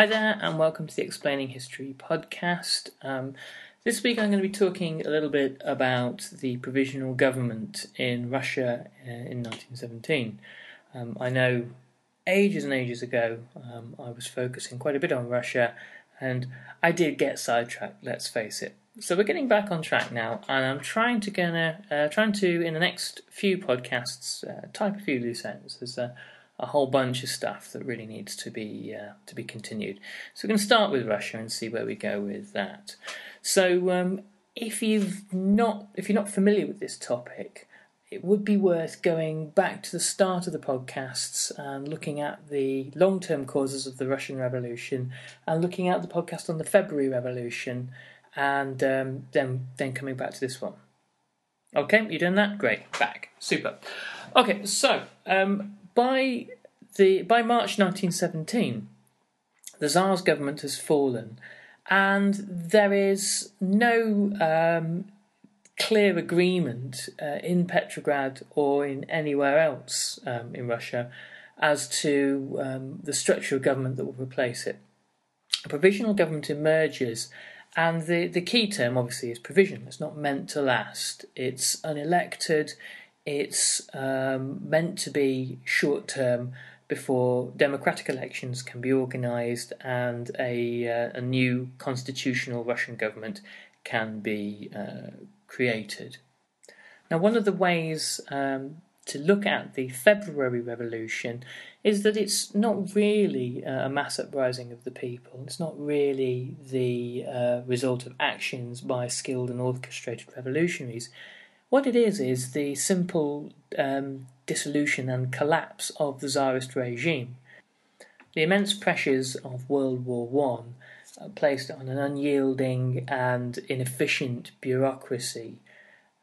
Hi there, and welcome to the Explaining History podcast. Um, this week I'm going to be talking a little bit about the provisional government in Russia uh, in 1917. Um, I know ages and ages ago um, I was focusing quite a bit on Russia, and I did get sidetracked, let's face it. So we're getting back on track now, and I'm trying to gonna uh, trying to in the next few podcasts uh, type a few loose ends. There's a a whole bunch of stuff that really needs to be uh, to be continued. So we're going to start with Russia and see where we go with that. So um, if you've not if you're not familiar with this topic, it would be worth going back to the start of the podcasts and looking at the long term causes of the Russian Revolution and looking at the podcast on the February Revolution and um, then then coming back to this one. Okay, you doing that? Great, back, super. Okay, so um, by the by March 1917, the Tsar's government has fallen, and there is no um, clear agreement uh, in Petrograd or in anywhere else um, in Russia as to um, the structure of government that will replace it. A provisional government emerges, and the, the key term obviously is provisional. It's not meant to last. It's unelected. It's um, meant to be short term before democratic elections can be organised and a, uh, a new constitutional Russian government can be uh, created. Now, one of the ways um, to look at the February Revolution is that it's not really a mass uprising of the people. It's not really the uh, result of actions by skilled and orchestrated revolutionaries. What it is is the simple um, dissolution and collapse of the Tsarist regime. The immense pressures of World War One placed on an unyielding and inefficient bureaucracy,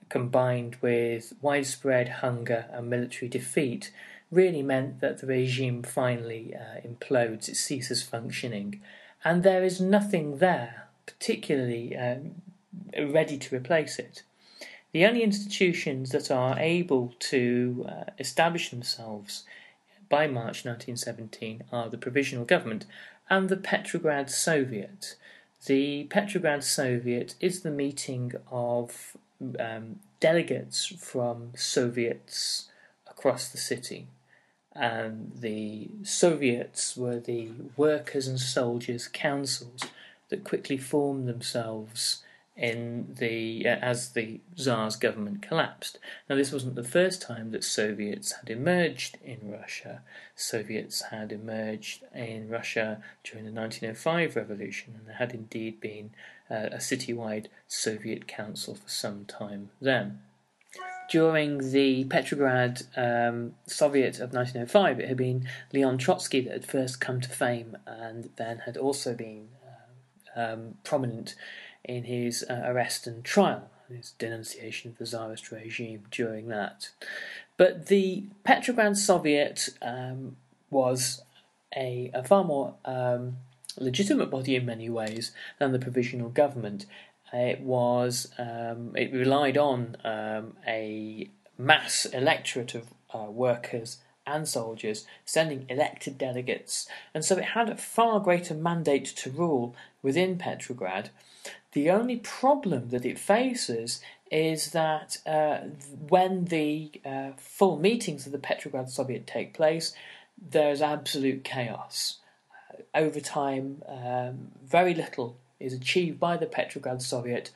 combined with widespread hunger and military defeat, really meant that the regime finally uh, implodes, it ceases functioning, and there is nothing there particularly um, ready to replace it. The only institutions that are able to uh, establish themselves by March 1917 are the Provisional Government and the Petrograd Soviet. The Petrograd Soviet is the meeting of um, delegates from Soviets across the city. And the Soviets were the workers and soldiers' councils that quickly formed themselves in the uh, as the Tsar's government collapsed. Now, this wasn't the first time that Soviets had emerged in Russia. Soviets had emerged in Russia during the 1905 revolution, and there had indeed been uh, a citywide Soviet council for some time then. During the Petrograd um, Soviet of 1905, it had been Leon Trotsky that had first come to fame and then had also been uh, um, prominent in his uh, arrest and trial, his denunciation of the Tsarist regime during that. But the Petrograd Soviet um, was a, a, far more um, legitimate body in many ways than the provisional government. It was um, it relied on um, a mass electorate of uh, workers and soldiers sending elected delegates, and so it had a far greater mandate to rule within Petrograd the only problem that it faces is that uh, when the uh, full meetings of the Petrograd Soviet take place, there's absolute chaos. Uh, over time, um, very little is achieved by the Petrograd Soviet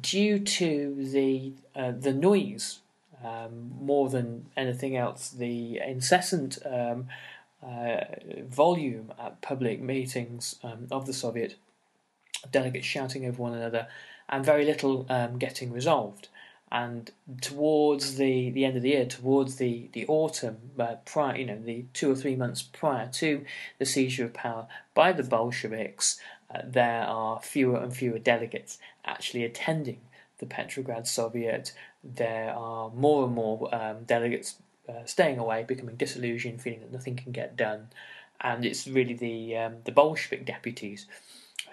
due to the uh, the noise um, more than anything else, the incessant um, uh, volume at public meetings um, of the Soviet delegates shouting over one another, and very little um, getting resolved. And towards the, the end of the year, towards the the autumn, uh, prior, you know, the two or three months prior to the seizure of power by the Bolsheviks, uh, there are fewer and fewer delegates actually attending the Petrograd Soviet. There are more and more um, delegates uh, staying away, becoming disillusioned, feeling that nothing can get done, and it's really the um, the Bolshevik deputies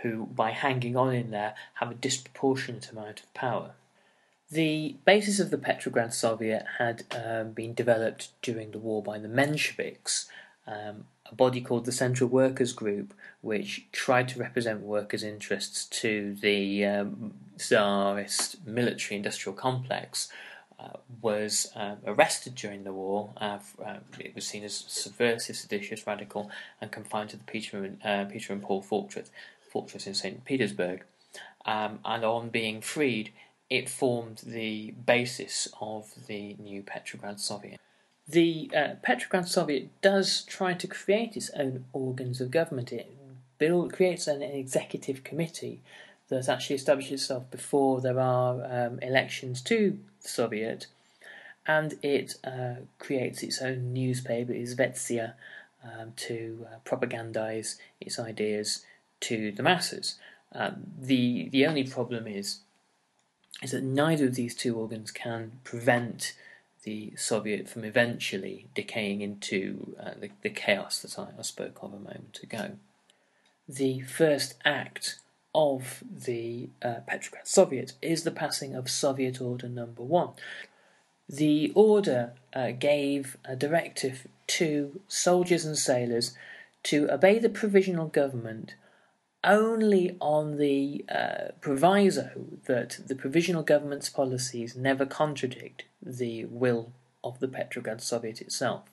who, by hanging on in there, have a disproportionate amount of power. The basis of the Petrograd Soviet had um, been developed during the war by the Mensheviks, um, a body called the Central Workers Group, which tried to represent workers' interests to the um, Tsarist military industrial complex, uh, was uh, arrested during the war. Uh, uh, it was seen as subversive, seditious, radical, and confined to the Peter and, uh, Peter and Paul fortress, fortress in St. Petersburg. Um, and on being freed, it formed the basis of the new Petrograd Soviet. The uh, Petrograd Soviet does try to create its own organs of government. It build, creates an, executive committee that actually establishes itself before there are um, elections to the Soviet, and it uh, creates its own newspaper, Izvestia, um, to uh, propagandize its ideas to the masses. Um, the the only problem is is that neither of these two organs can prevent the Soviet from eventually decaying into uh, the, the, chaos that I, I spoke of a moment ago. The first act of the uh, Petrograd Soviet is the passing of Soviet Order Number One. The order uh, gave a directive to soldiers and sailors to obey the provisional government only on the uh, proviso that the provisional government's policies never contradict the will of the Petrograd Soviet itself.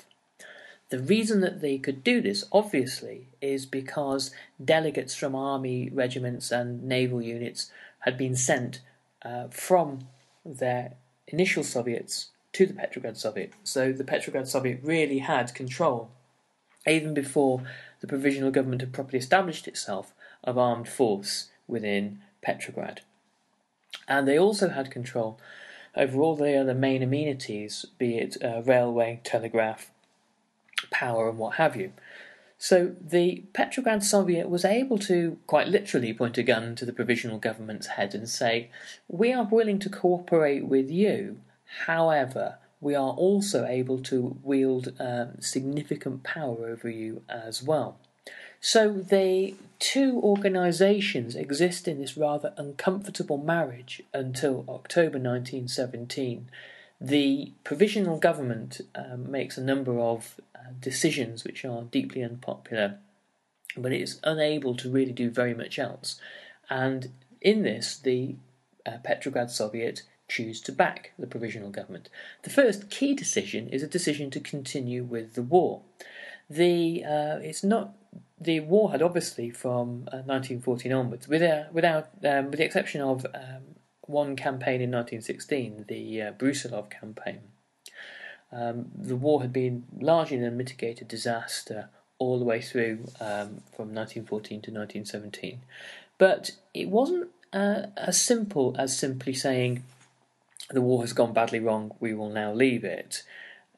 The reason that they could do this, obviously, is because delegates from army regiments and naval units had been sent uh, from their initial Soviets to the Petrograd Soviet. So the Petrograd Soviet really had control, even before the provisional government had properly established itself, of armed force within Petrograd. And they also had control over all the other main amenities, be it uh, railway, telegraph, power, and what have you. So the Petrograd Soviet was able to quite literally point a gun to the provisional government's head and say, We are willing to cooperate with you, however, we are also able to wield um, significant power over you as well. So the two organisations exist in this rather uncomfortable marriage until October 1917. The provisional government um, makes a number of uh, decisions which are deeply unpopular, but it is unable to really do very much else. And in this, the uh, Petrograd Soviet choose to back the provisional government. The first key decision is a decision to continue with the war. The uh, it's not the war had obviously from uh, 1914 onwards, without, without um, with the exception of um, one campaign in 1916, the uh, Brusilov campaign. Um, the war had been largely an unmitigated disaster all the way through um, from 1914 to 1917. But it wasn't uh, as simple as simply saying the war has gone badly wrong, we will now leave it.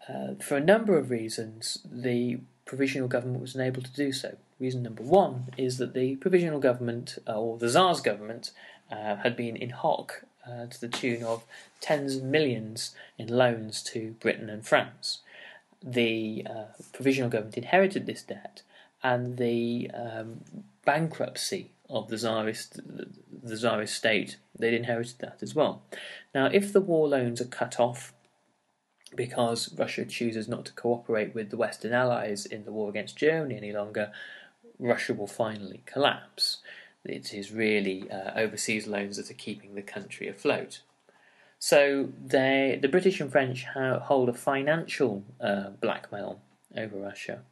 Uh, for a number of reasons, the provisional government was unable to do so. Reason number one is that the provisional government, uh, or the Tsar's government, uh, had been in hock uh, to the tune of tens of millions in loans to Britain and France. The uh, provisional government inherited this debt, and the um, bankruptcy of the Tsarist, the Tsarist state, they'd inherited that as well. Now, if the war loans are cut off because Russia chooses not to cooperate with the Western Allies in the war against Germany any longer, Russia will finally collapse. It is really uh, overseas loans that are keeping the country afloat. So they, the British and French hold a financial uh, blackmail over Russia.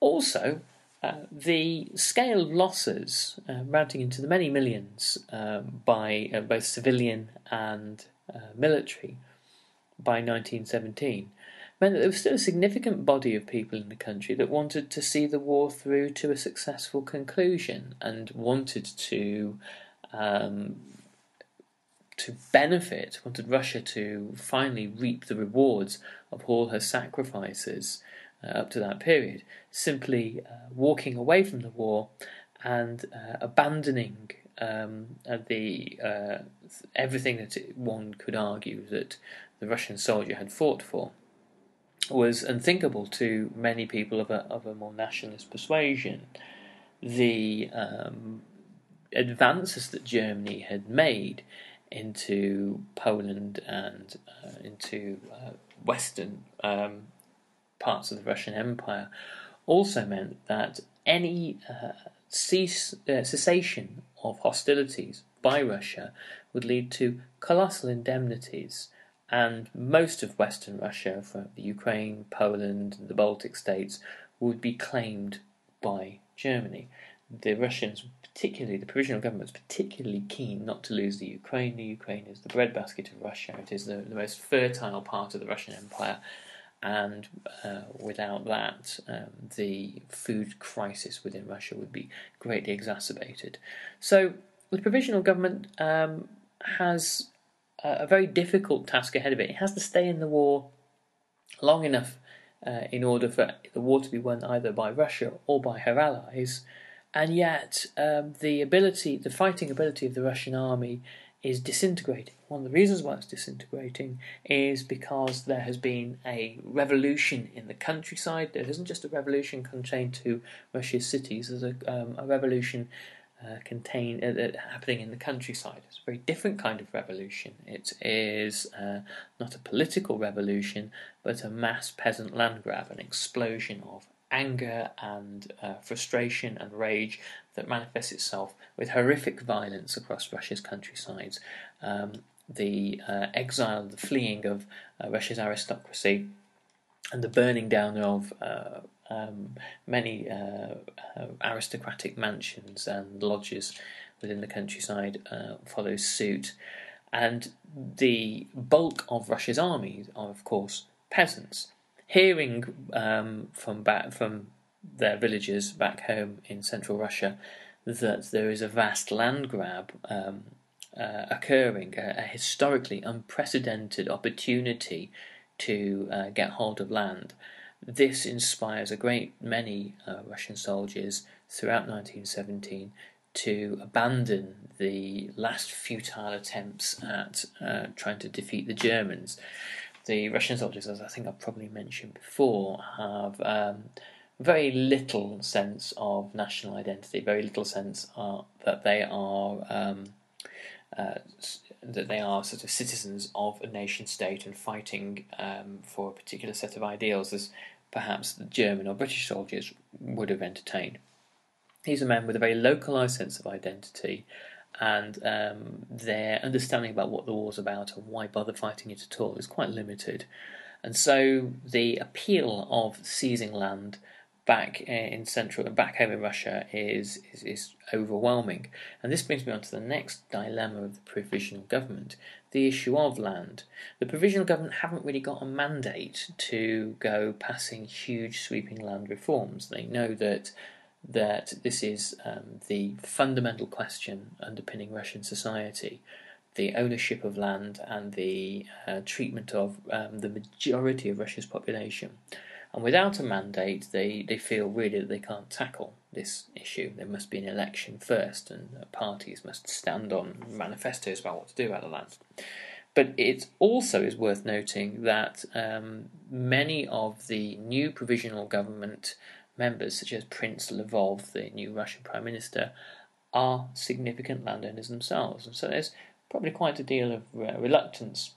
Also, uh, the scale of losses, uh, mounting into the many millions um, by uh, both civilian and uh, military, by 1917 meant that there was still a significant body of people in the country that wanted to see the war through to a successful conclusion and wanted to um, to benefit, wanted Russia to finally reap the rewards of all her sacrifices uh, up to that period, simply uh, walking away from the war and uh, abandoning um, the uh, everything that one could argue that the Russian soldier had fought for was unthinkable to many people of a, of a more nationalist persuasion. The um, advances that Germany had made into Poland and uh, into uh, western um, parts of the Russian Empire also meant that any uh, cease, uh, cessation of hostilities by Russia would lead to colossal indemnities, and most of Western Russia, from the Ukraine, Poland, the Baltic states, would be claimed by Germany. The Russians, particularly the provisional government, was particularly keen not to lose the Ukraine. The Ukraine is the breadbasket of Russia. It is the, the most fertile part of the Russian Empire, and uh, without that, um, the food crisis within Russia would be greatly exacerbated. So, the provisional government um, has a, very difficult task ahead of it. It has to stay in the war long enough uh, in order for the war to be won either by Russia or by her allies, and yet um, the ability, the fighting ability of the Russian army is disintegrating. One of the reasons why it's disintegrating is because there has been a revolution in the countryside. There isn't just a revolution contained to Russia's cities, there's a, um, a revolution uh, contained, uh, happening in the countryside. It's a very different kind of revolution. It is uh, not a political revolution, but a mass peasant land grab, an explosion of anger and uh, frustration and rage that manifests itself with horrific violence across Russia's countrysides. Um, the uh, exile, the fleeing of uh, Russia's aristocracy, and the burning down of um, many uh, uh, aristocratic mansions and lodges within the countryside follows suit. And the bulk of Russia's armies are, of course, peasants hearing um, from back from their villagers back home in central Russia that there is a vast land grab um, uh, occurring, a, a, historically unprecedented opportunity to uh, get hold of land. This inspires a great many uh, Russian soldiers throughout 1917 to abandon the last futile attempts at uh, trying to defeat the Germans. The Russian soldiers, as I think I've probably mentioned before, have um, very little sense of national identity, very little sense uh, that they are um, uh, that they are sort of citizens of a nation state and fighting um, for a particular set of ideals, as perhaps the German or British soldiers would have entertained. These are men with a very localized sense of identity and um, their understanding about what the war's about and why bother fighting it at all is quite limited. And so the appeal of seizing land back in central and back home in Russia is, is, is overwhelming. And this brings me on to the next dilemma of the provisional government, the issue of land. The provisional government haven't really got a mandate to go passing huge sweeping land reforms. They know that that this is um, the fundamental question underpinning Russian society the ownership of land and the uh, treatment of um, the majority of Russia's population. And without a mandate, they, they feel really that they can't tackle this issue. There must be an election first, and parties must stand on manifestos about what to do about the land. But it also is worth noting that um, many of the new provisional government members, such as Prince Lvov, the new Russian Prime Minister, are significant landowners themselves. And so there's probably quite a deal of uh, reluctance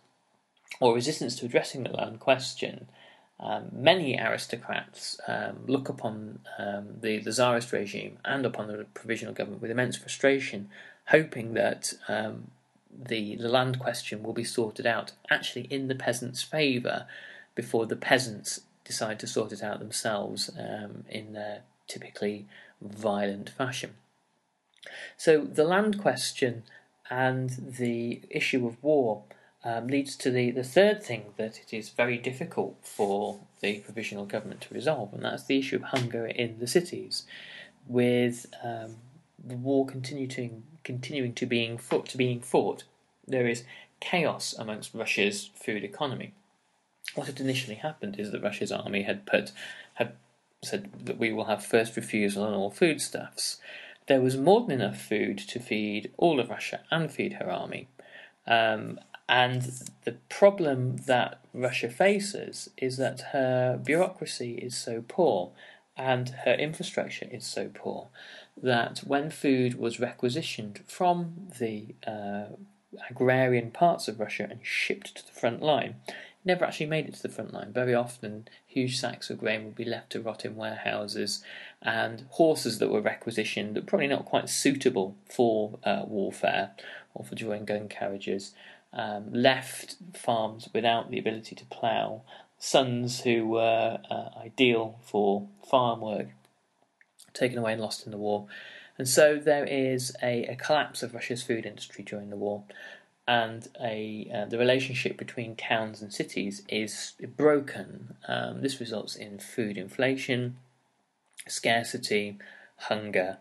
or resistance to addressing the land question. Um, many aristocrats um, look upon um, the, the Tsarist regime and upon the provisional government with immense frustration, hoping that um, the, the land question will be sorted out actually in the peasants' favour before the peasants decide to sort it out themselves um, in their typically violent fashion. So the land question and the issue of war um, leads to the, the third thing that it is very difficult for the provisional government to resolve, and that's the issue of hunger in the cities. With um, the war continuing continuing to being fought, to being fought, there is chaos amongst Russia's food economy what had initially happened is that Russia's army had put had said that we will have first refusal on all foodstuffs. There was more than enough food to feed all of Russia and feed her army. Um, and the problem that Russia faces is that her bureaucracy is so poor and her infrastructure is so poor that when food was requisitioned from the uh, agrarian parts of Russia and shipped to the front line, it never actually made it to the front line. Very often, huge sacks of grain would be left to rot in warehouses, and horses that were requisitioned, that probably not quite suitable for uh, warfare or for drawing gun carriages, um, left farms without the ability to plough. Sons who were uh, ideal for farm work taken away and lost in the war. And so there is a, a collapse of Russia's food industry during the war and a uh, the relationship between towns and cities is broken. Um, this results in food inflation, scarcity, hunger.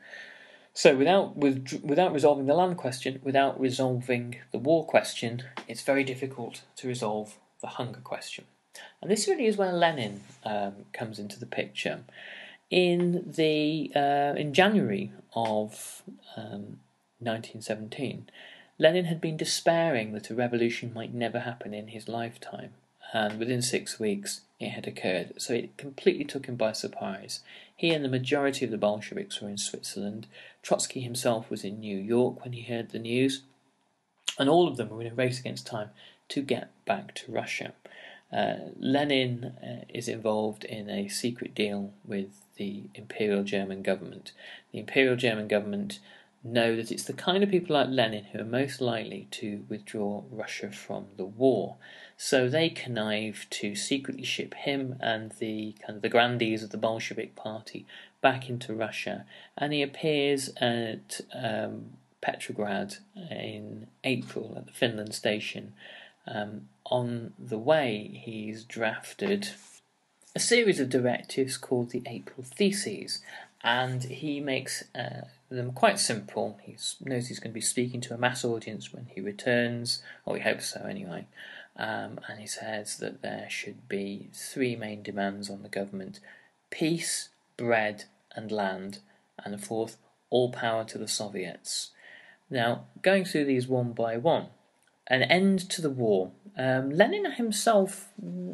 So, without with, without resolving the land question, without resolving the war question, it's very difficult to resolve the hunger question. And this really is where Lenin um, comes into the picture. In the uh, in January of um, 1917 Lenin had been despairing that a revolution might never happen in his lifetime, and within six weeks it had occurred, so it completely took him by surprise. He and the majority of the Bolsheviks were in Switzerland. Trotsky himself was in New York when he heard the news, and all of them were in a race against time to get back to Russia. Uh, Lenin uh, is involved in a secret deal with the Imperial German government. The Imperial German government know that it's the kind of people like Lenin who are most likely to withdraw Russia from the war. So they connive to secretly ship him and the kind of the grandees of the Bolshevik party back into Russia, and he appears at um, Petrograd in April at the Finland station. Um, on the way, he's drafted a series of directives called the April Theses, and he makes uh, them quite simple. He knows he's going to be speaking to a mass audience when he returns, or he hopes so anyway. Um, and he says that there should be three main demands on the government peace, bread, and land, and the fourth, all power to the Soviets. Now, going through these one by one, an end to the war. Um, Lenin himself,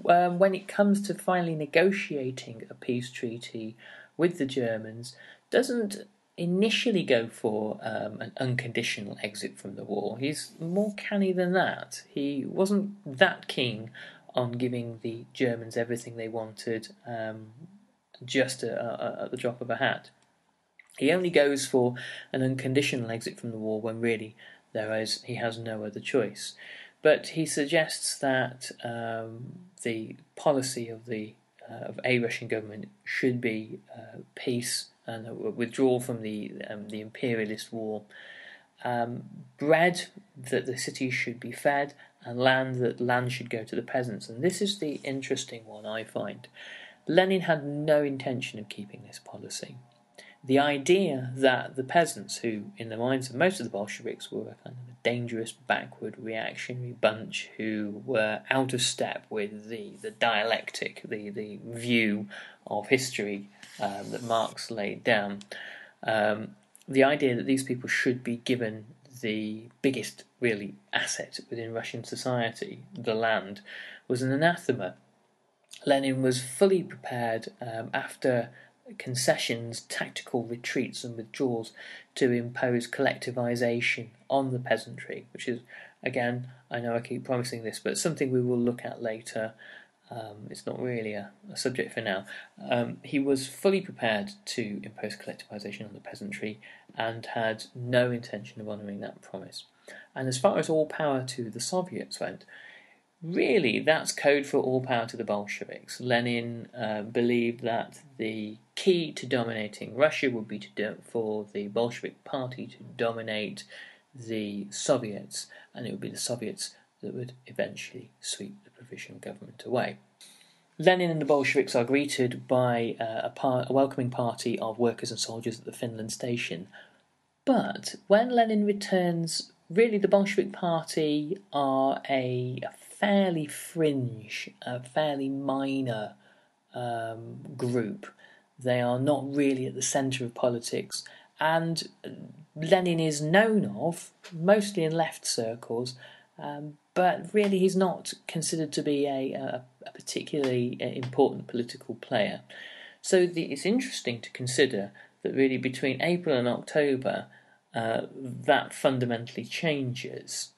um, when it comes to finally negotiating a peace treaty with the Germans doesn't initially go for um, an unconditional exit from the war. He's more canny than that. He wasn't that keen on giving the Germans everything they wanted um, just a, a, at the drop of a hat. He only goes for an unconditional exit from the war when really there is he has no other choice. But he suggests that um, the policy of the uh, of a Russian government should be uh, peace and withdrawal from the um, the imperialist war. Um, bread that the cities should be fed, and land that land should go to the peasants. And this is the interesting one I find. Lenin had no intention of keeping this policy the idea that the peasants, who in the minds of most of the Bolsheviks were a kind of a dangerous, backward, reactionary bunch who were out of step with the, the dialectic, the, the view of history um, that Marx laid down, um, the idea that these people should be given the biggest, really, asset within Russian society, the land, was an anathema. Lenin was fully prepared um, after concessions, tactical retreats, and withdrawals to impose collectivization on the peasantry, which is, again, I know I keep promising this, but something we will look at later. Um, it's not really a, a subject for now. Um, he was fully prepared to impose collectivization on the peasantry and had no intention of honouring that promise. And as far as all power to the Soviets went, really that's code for all power to the Bolsheviks. Lenin uh, believed that the key to dominating Russia would be do, for the Bolshevik Party to dominate the Soviets, and it would be the Soviets that would eventually sweep provisional government away. Lenin and the Bolsheviks are greeted by uh, a, par- a welcoming party of workers and soldiers at the Finland station. But when Lenin returns, really the Bolshevik Party are a, a fairly fringe, a fairly minor um, group. They are not really at the centre of politics, and Lenin is known of mostly in left circles, um, but really he's not considered to be a, a, a particularly uh, important political player. So the, it's interesting to consider that really between April and October, uh, that fundamentally changes.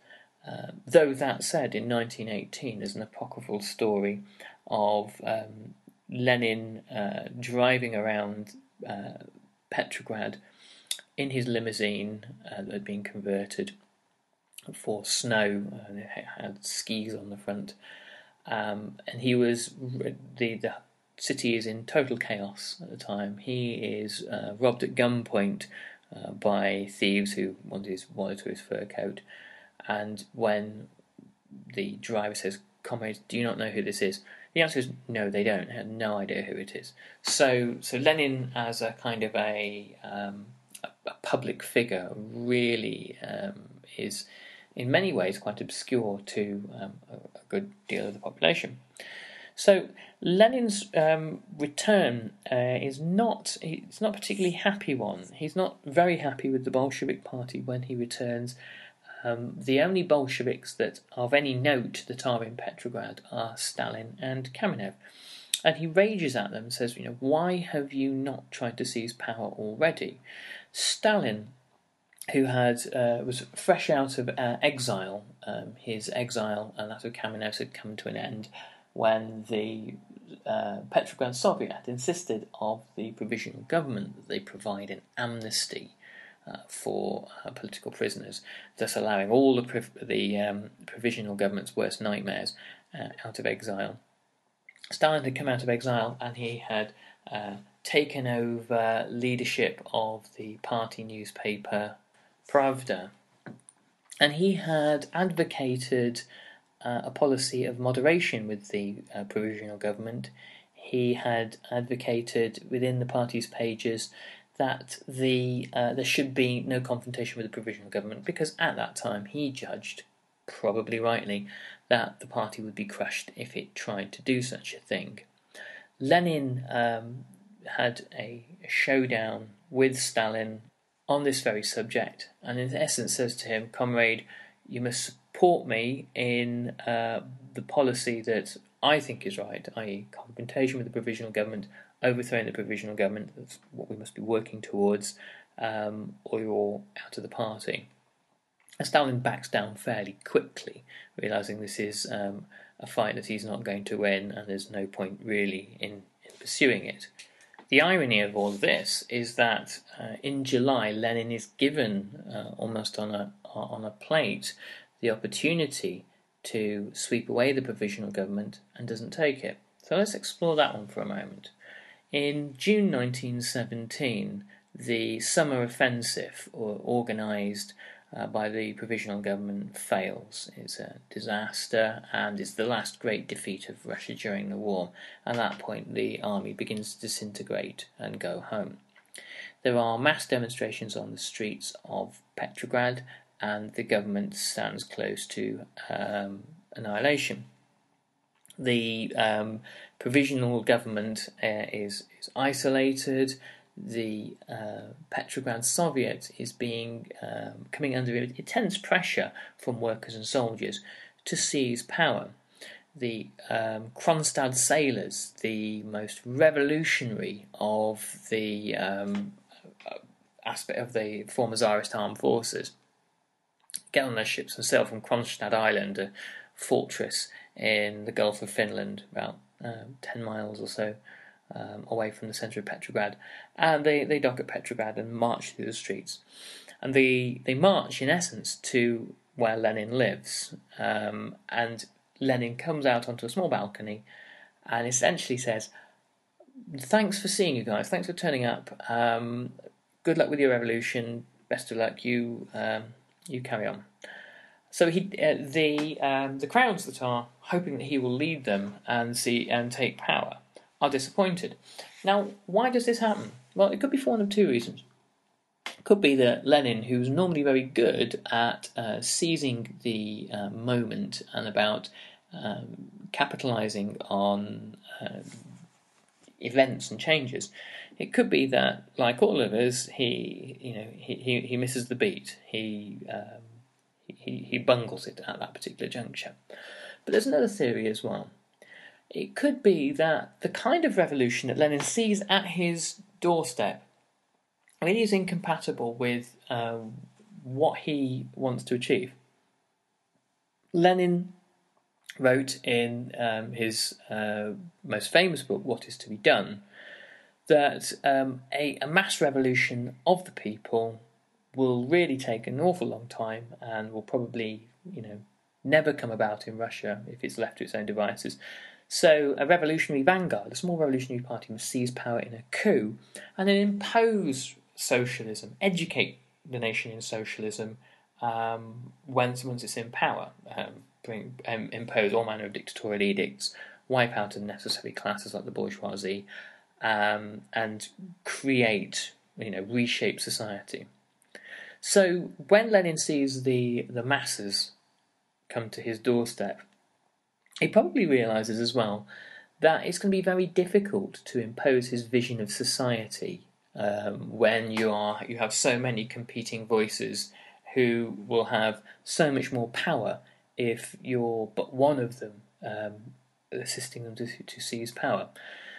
Uh, though that said, in 1918, there's an apocryphal story of um, Lenin uh, driving around uh, Petrograd in his limousine uh, that had been converted for snow and it had skis on the front. Um, and he was the the city is in total chaos at the time. He is uh, robbed at gunpoint uh, by thieves who wanted his wallet or his fur coat. And when the driver says, "Comrades, do you not know who this is?" The answer is no, they don't. Have no idea who it is. So, so Lenin as a kind of a um, a, a, public figure really um, is in many ways quite obscure to um, a, a, good deal of the population. So Lenin's um, return uh, is not it's not particularly happy one. He's not very happy with the Bolshevik Party when he returns. Um, the only Bolsheviks that are of any note that are in Petrograd are Stalin and Kamenev. And he rages at them says, you know, why have you not tried to seize power already? Stalin who had uh, was fresh out of uh, exile. Um, his exile and that of Kamenev had come to an end when the uh, Petrograd Soviet had insisted of the provisional government that they provide an amnesty uh, for uh, political prisoners, thus allowing all the, prov- the um, provisional government's worst nightmares uh, out of exile. Stalin had come out of exile and he had taken over leadership of the party newspaper Pravda. And he had advocated uh, a policy of moderation with the uh, provisional government. He had advocated within the party's pages that the uh, there should be no confrontation with the provisional government because at that time he judged, probably rightly, that the party would be crushed if it tried to do such a thing. Lenin um, had a showdown with Stalin on this very subject, and in essence says to him, Comrade, you must support me in uh, the policy that I think is right, i.e., confrontation with the provisional government, overthrowing the provisional government, that's what we must be working towards, um, or you're out of the party. And Stalin backs down fairly quickly, realizing this is um, a fight that he's not going to win, and there's no point really in, in pursuing it. The irony of all this is that uh, in July, Lenin is given uh, almost on a on a plate the opportunity to sweep away the provisional government and doesn't take it. So let's explore that one for a moment. In June 1917, the summer offensive, or organised uh, by the provisional government fails. It's a disaster and it's the last great defeat of Russia during the war. At that point, the army begins to disintegrate and go home. There are mass demonstrations on the streets of Petrograd, and the government stands close to um, annihilation. The um, provisional government uh, is, is isolated the uh, Petrograd Soviet is being um, coming under intense pressure from workers and soldiers to seize power. The um, Kronstadt sailors, the most revolutionary of the um, aspect of the former Tsarist armed forces, get on their ships and sail from Kronstadt Island, a fortress in the Gulf of Finland, about uh, 10 miles or so um, away from the centre of Petrograd, and they, they dock at Petrograd and march through the streets. And they, they march, in essence, to where Lenin lives. Um, and Lenin comes out onto a small balcony and essentially says, Thanks for seeing you guys, thanks for turning up. Um, good luck with your revolution, best of luck, you, um, you carry on. So he, uh, the um, the crowds that are hoping that he will lead them and see and take power are disappointed. Now, why does this happen? Well, it could be for one of two reasons. It could be that Lenin, who's normally very good at uh, seizing the uh, moment and about um, capitalizing on uh, events and changes, it could be that, like all of us, he you know he, he, he misses the beat. He, um, he he bungles it at that particular juncture. But there's another theory as well. It could be that the kind of revolution that Lenin sees at his doorstep really is incompatible with um, what he wants to achieve. Lenin wrote in um, his uh, most famous book, What is to be Done, that um, a, a, mass revolution of the people will really take an awful long time and will probably, you know, never come about in Russia if it's left to its own devices. So, a revolutionary vanguard, a small revolutionary party, must seize power in a coup and then impose socialism, educate the nation in socialism um, once once it's in power. Um, bring, um, impose all manner of dictatorial edicts, wipe out unnecessary classes like the bourgeoisie, um, and create, you know, reshape society. So when Lenin sees the the masses come to his doorstep, he probably realizes as well that it's going to be very difficult to impose his vision of society um, when you are you have so many competing voices who will have so much more power if you're but one of them um, assisting them to, to seize power.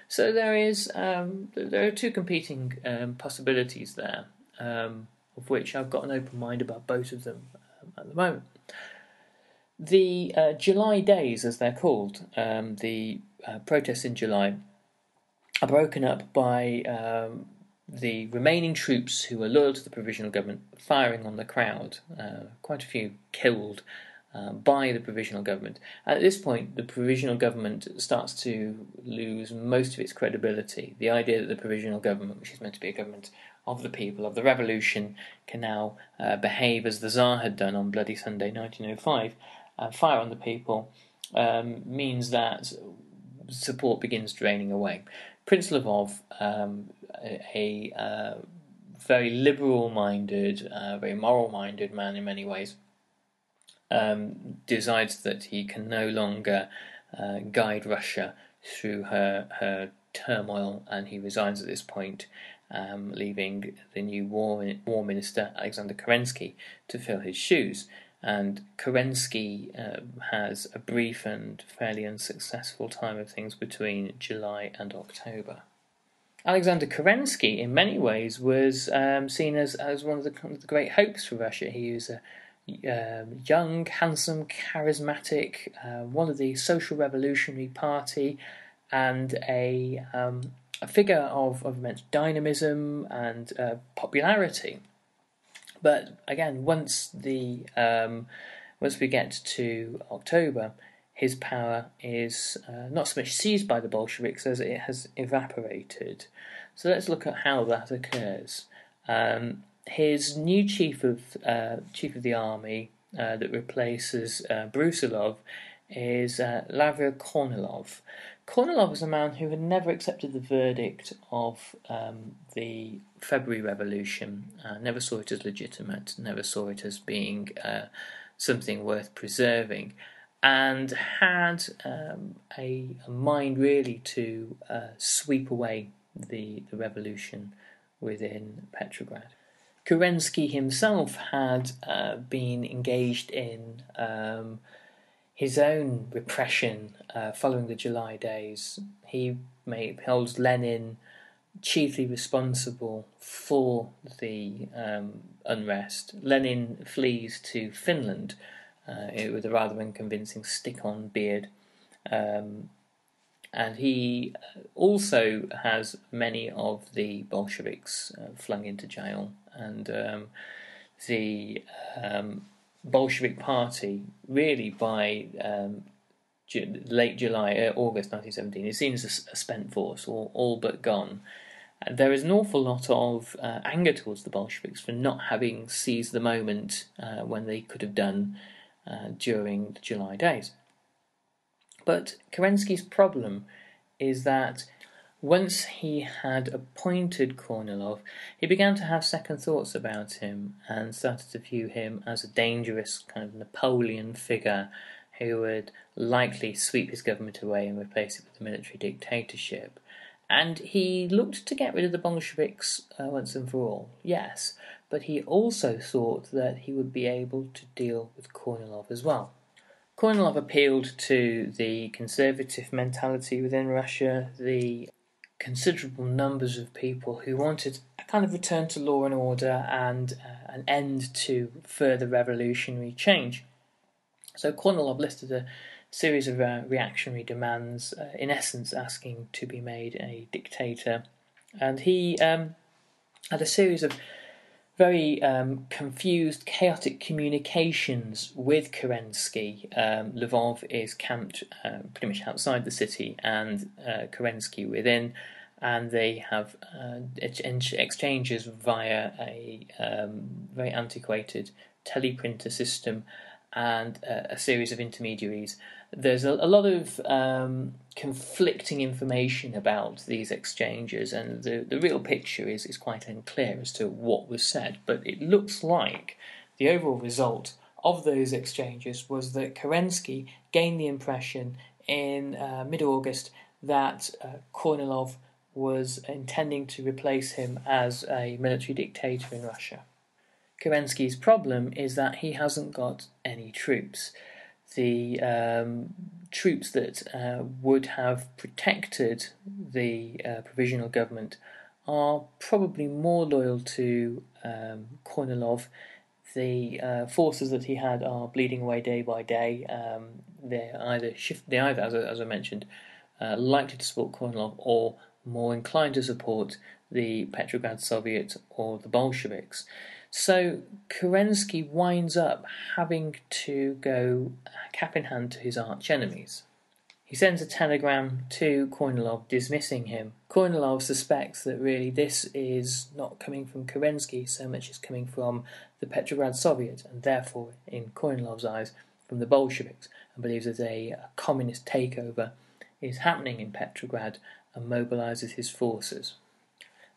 So there is um, there are two competing um, possibilities there, um, of which I've got an open mind about both of them um, at the moment. The uh, July days, as they're called, um, the uh, protests in July, are broken up by the remaining troops who are loyal to the provisional government firing on the crowd. Uh, quite a few killed uh, by the provisional government. At this point, the provisional government starts to lose most of its credibility. The idea that the provisional government, which is meant to be a government of the people, of the revolution, can now uh, behave as the Tsar had done on Bloody Sunday 1905, fire on the people, um, means that support begins draining away. Prince Lvov, um, a, a uh, very liberal minded, uh, very moral minded man in many ways, um, decides that he can no longer uh, guide Russia through her her turmoil, and he resigns at this point, um, leaving the new war war minister Alexander Kerensky to fill his shoes. And Kerensky uh, has a brief and fairly unsuccessful time of things between July and October. Alexander Kerensky, in many ways, was um, seen as, as one of the, the, great hopes for Russia. He was a um, young, handsome, charismatic, uh, one of the Social Revolutionary Party, and a, um, a figure of, of immense dynamism and uh, popularity. But again, once the um, once we get to October, his power is uh, not so much seized by the Bolsheviks as it has evaporated. So let's look at how that occurs. Um, his new chief of uh, chief of the army uh, that replaces uh, Brusilov is uh, Kornilov. Kornilov was a man who had never accepted the verdict of um, the February Revolution, uh, never saw it as legitimate, never saw it as being uh, something worth preserving, and had um, a, a, mind really to uh, sweep away the, the revolution within Petrograd. Kerensky himself had uh, been engaged in um, his own repression uh, following the July days. He made, holds Lenin chiefly responsible for the um, unrest. Lenin flees to Finland uh, with a rather unconvincing stick on beard. Um, and he also has many of the Bolsheviks uh, flung into jail and um, the um, Bolshevik Party really by um, late July, uh, August 1917 is seen as a, a spent force, all, all but gone. There is an awful lot of uh, anger towards the Bolsheviks for not having seized the moment uh, when they could have done uh, during the July days. But Kerensky's problem is that once he had appointed Kornilov, he began to have second thoughts about him and started to view him as a dangerous kind of Napoleon figure who would likely sweep his government away and replace it with a military dictatorship. And he looked to get rid of the Bolsheviks uh, once and for all, yes, but he also thought that he would be able to deal with Kornilov as well. Kornilov appealed to the conservative mentality within Russia, the considerable numbers of people who wanted a kind of return to law and order and uh, an end to further revolutionary change. So Kornilov listed a series of uh, reactionary demands, uh, in essence asking to be made a dictator, and he um, had a series of very um, confused, chaotic communications with Kerensky. Um, Lvov is camped uh, pretty much outside the city, and uh, Kerensky within, and they have uh, exchanges via a um, very antiquated teleprinter system and uh, a series of intermediaries. There's a, a lot of um, conflicting information about these exchanges, and the, the real picture is, is quite unclear as to what was said. But it looks like the overall result of those exchanges was that Kerensky gained the impression in uh, mid August that uh, Kornilov was intending to replace him as a military dictator in Russia. Kerensky's problem is that he hasn't got any troops. The um, troops that uh, would have protected the uh, provisional government are probably more loyal to um, Kornilov. The uh, forces that he had are bleeding away day by day. Um, they're either shift, they either, as I, as I mentioned, uh, likely to support Kornilov or more inclined to support the Petrograd Soviet or the Bolsheviks. So Kerensky winds up having to go cap in hand to his arch enemies. He sends a telegram to Kornilov dismissing him. Kornilov suspects that really this is not coming from Kerensky so much as coming from the Petrograd Soviet, and therefore, in Kornilov's eyes, from the Bolsheviks, and believes that a, a communist takeover is happening in Petrograd and mobilizes his forces.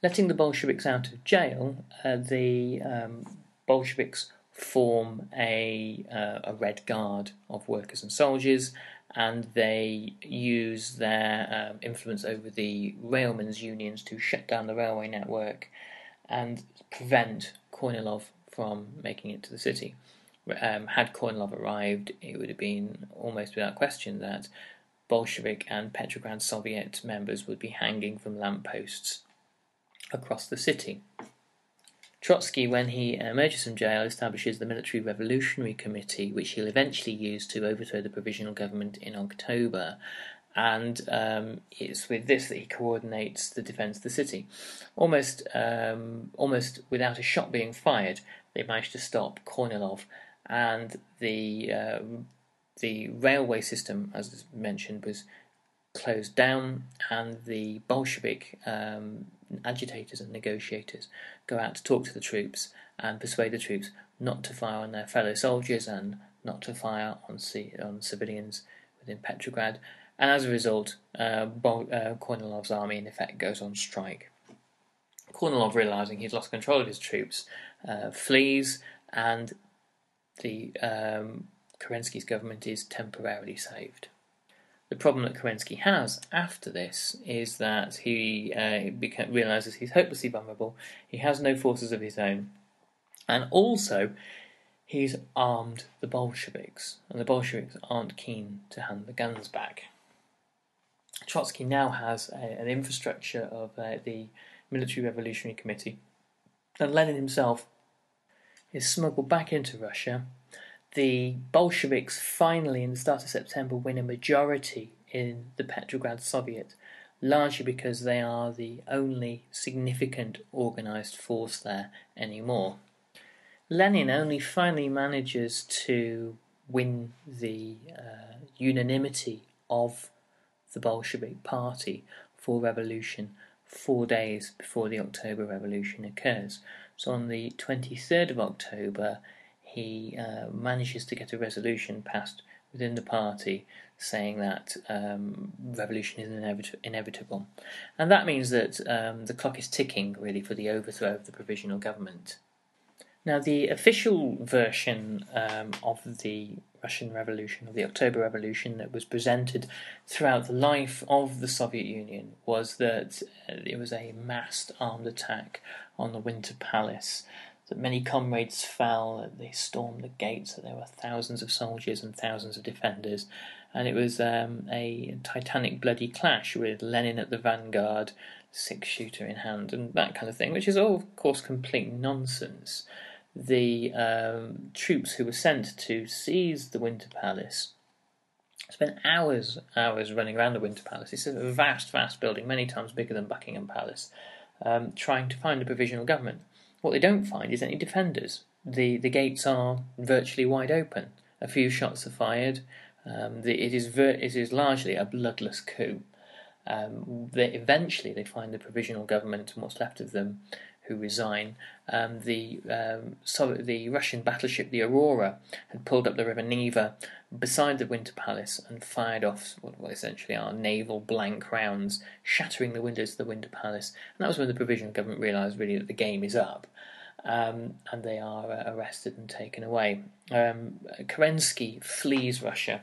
Letting the Bolsheviks out of jail, uh, the um, Bolsheviks form a, uh, a red guard of workers and soldiers, and they use their um, influence over the railmen's unions to shut down the railway network and prevent Kornilov from making it to the city. Um, had Kornilov arrived, it would have been almost without question that Bolshevik and Petrograd Soviet members would be hanging from lampposts across the city. Trotsky, when he emerges from jail, establishes the Military Revolutionary Committee, which he'll eventually use to overthrow the provisional government in October. And um, it's with this that he coordinates the defence of the city. Almost, um, almost without a shot being fired, they managed to stop Kornilov, and the uh, the railway system, as mentioned, was closed down, and the Bolshevik um, agitators and negotiators go out to talk to the troops and persuade the troops not to fire on their fellow soldiers and not to fire on, c- on civilians within Petrograd. And as a result, uh, uh, Kornilov's army, in effect, goes on strike. Kornilov, realizing he's lost control of his troops, uh, flees, and the um, Kerensky's government is temporarily saved. The problem that Kerensky has after this is that he uh, beca- realizes he's hopelessly vulnerable, he has no forces of his own, and also he's armed the Bolsheviks, and the Bolsheviks aren't keen to hand the guns back. Trotsky now has a, an infrastructure of uh, the Military Revolutionary Committee, and Lenin himself is smuggled back into Russia the Bolsheviks finally, in the start of September, win a majority in the Petrograd Soviet, largely because they are the only significant organized force there anymore. Lenin only finally manages to win the uh, unanimity of the Bolshevik Party for revolution four days before the October Revolution occurs. So on the 23rd of October, he uh, manages to get a resolution passed within the party saying that um, revolution is inevit- inevitable. And that means that um, the clock is ticking really for the overthrow of the provisional government. Now, the official version um, of the Russian Revolution, of the October Revolution, that was presented throughout the life of the Soviet Union was that uh, it was a massed armed attack on the Winter Palace that many comrades fell, that they stormed the gates, that there were thousands of soldiers and thousands of defenders, and it was um, a titanic bloody clash with Lenin at the vanguard, six shooter in hand, and that kind of thing, which is all, of course, complete nonsense. the um, troops who were sent to seize the Winter Palace spent hours, hours running around the Winter Palace. It's a vast, vast building, many times bigger than Buckingham Palace, um, trying to find a provisional government. What they don't find is any defenders. The the gates are virtually wide open. A few shots are fired. Um, the, it is ver- it is largely a bloodless coup. Um, they, eventually, they find the provisional government and what's left of them, who resign. Um, the um, so the Russian battleship, the Aurora, had pulled up the River Neva beside the Winter Palace and fired off what, what essentially are naval blank rounds, shattering the windows of the Winter Palace. And that was when the provisional government realised really that the game is up. Um, and they are uh, arrested and taken away. Um, Kerensky flees Russia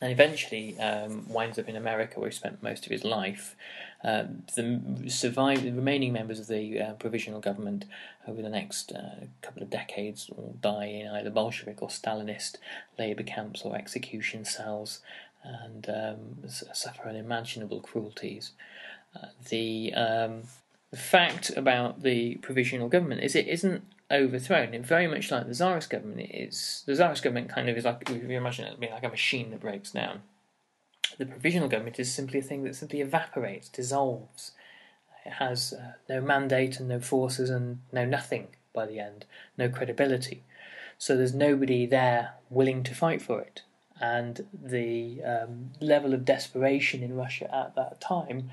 and eventually um, winds up in America where he spent most of his life. Um, the survive the remaining members of the uh, provisional government over the next uh, couple of decades will die in either Bolshevik or Stalinist labour camps or execution cells and um, suffer unimaginable cruelties. Uh, the um, the fact about the provisional government is it isn't overthrown. And very much like the Tsarist government, it is the Tsarist government kind of is like if you imagine it being like a machine that breaks down. The provisional government is simply a thing that simply evaporates, dissolves. It has uh, no mandate and no forces and no nothing by the end, no credibility. So there's nobody there willing to fight for it. And the um, level of desperation in Russia at that time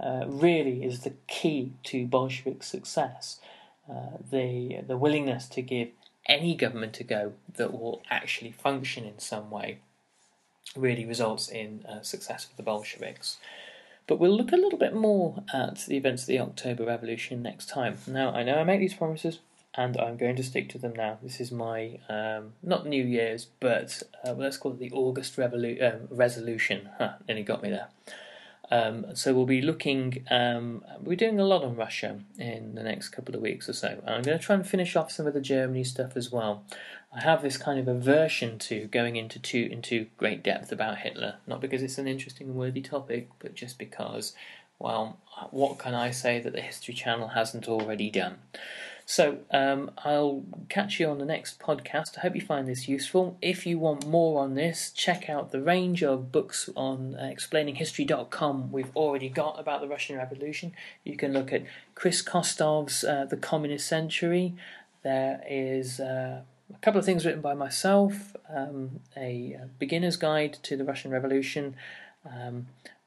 uh, really is the key to Bolshevik success. Uh, the the willingness to give any government a go that will actually function in some way really results in uh, success for the Bolsheviks. But we'll look a little bit more at the events of the October Revolution next time. Now, I know I make these promises, and I'm going to stick to them now. This is my, um, not New Year's, but uh, let's call it the August Revolu- um, resolution. Huh, nearly got me there. Um, so we'll be looking, um, we're doing a lot on Russia in the next couple of weeks or so. I'm going to try and finish off some of the Germany stuff as well. I have this kind of aversion to going into too, into great depth about Hitler, not because it's an interesting and worthy topic, but just because, well, what can I say that the History Channel hasn't already done? So um, I'll catch you on the next podcast. I hope you find this useful. If you want more on this, check out the range of books on uh, explaininghistory.com we've already got about the Russian Revolution. You can look at Chris Kostov's uh, The Communist Century. There is uh, a couple of things written by myself, um, a beginner's guide to the Russian Revolution. Um,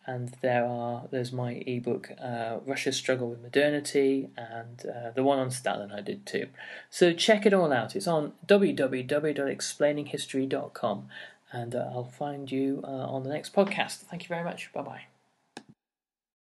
and there are there's my ebook uh, Russia's Struggle with Modernity and uh, the one on Stalin I did too. So check it all out. It's on www.explaininghistory.com and uh, I'll find you uh, on the next podcast. Thank you very much. Bye bye.